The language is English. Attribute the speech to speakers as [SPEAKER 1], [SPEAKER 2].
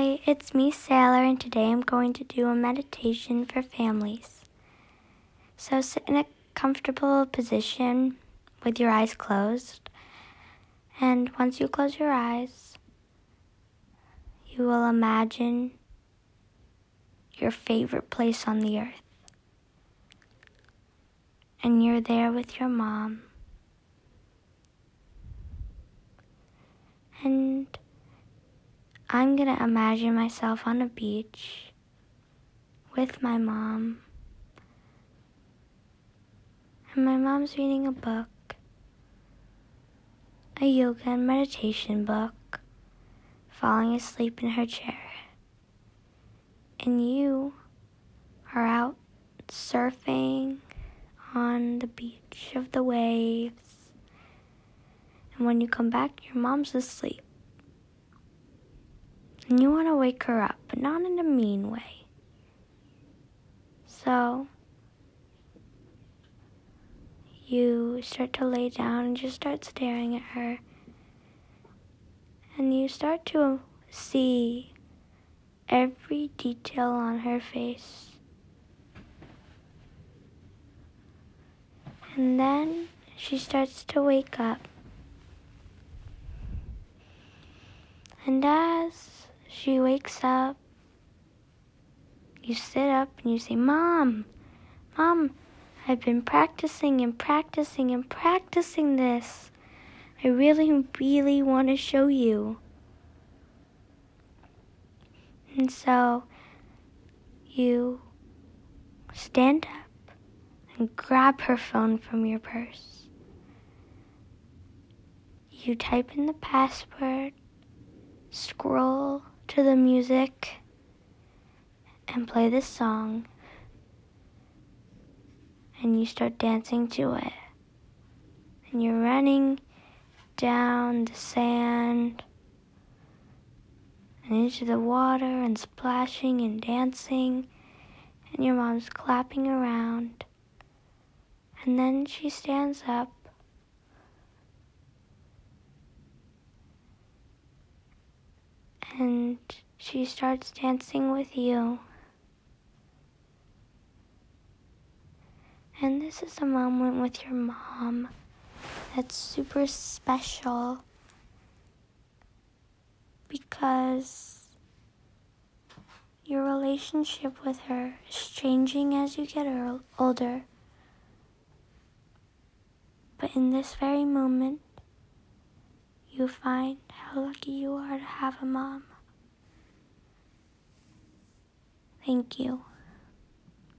[SPEAKER 1] Hi, it's me, Sailor, and today I'm going to do a meditation for families. So sit in a comfortable position with your eyes closed. And once you close your eyes, you will imagine your favorite place on the earth. And you're there with your mom. And I'm gonna imagine myself on a beach with my mom. And my mom's reading a book, a yoga and meditation book, falling asleep in her chair. And you are out surfing on the beach of the waves. And when you come back, your mom's asleep. And you want to wake her up, but not in a mean way. So you start to lay down and just start staring at her. And you start to see every detail on her face. And then she starts to wake up. And as she wakes up. You sit up and you say, Mom, Mom, I've been practicing and practicing and practicing this. I really, really want to show you. And so you stand up and grab her phone from your purse. You type in the password, scroll to the music and play this song, and you start dancing to it. And you're running down the sand and into the water and splashing and dancing, and your mom's clapping around. And then she stands up and she starts dancing with you. And this is a moment with your mom that's super special because your relationship with her is changing as you get older. But in this very moment, you find how lucky you are to have a mom. Thank you.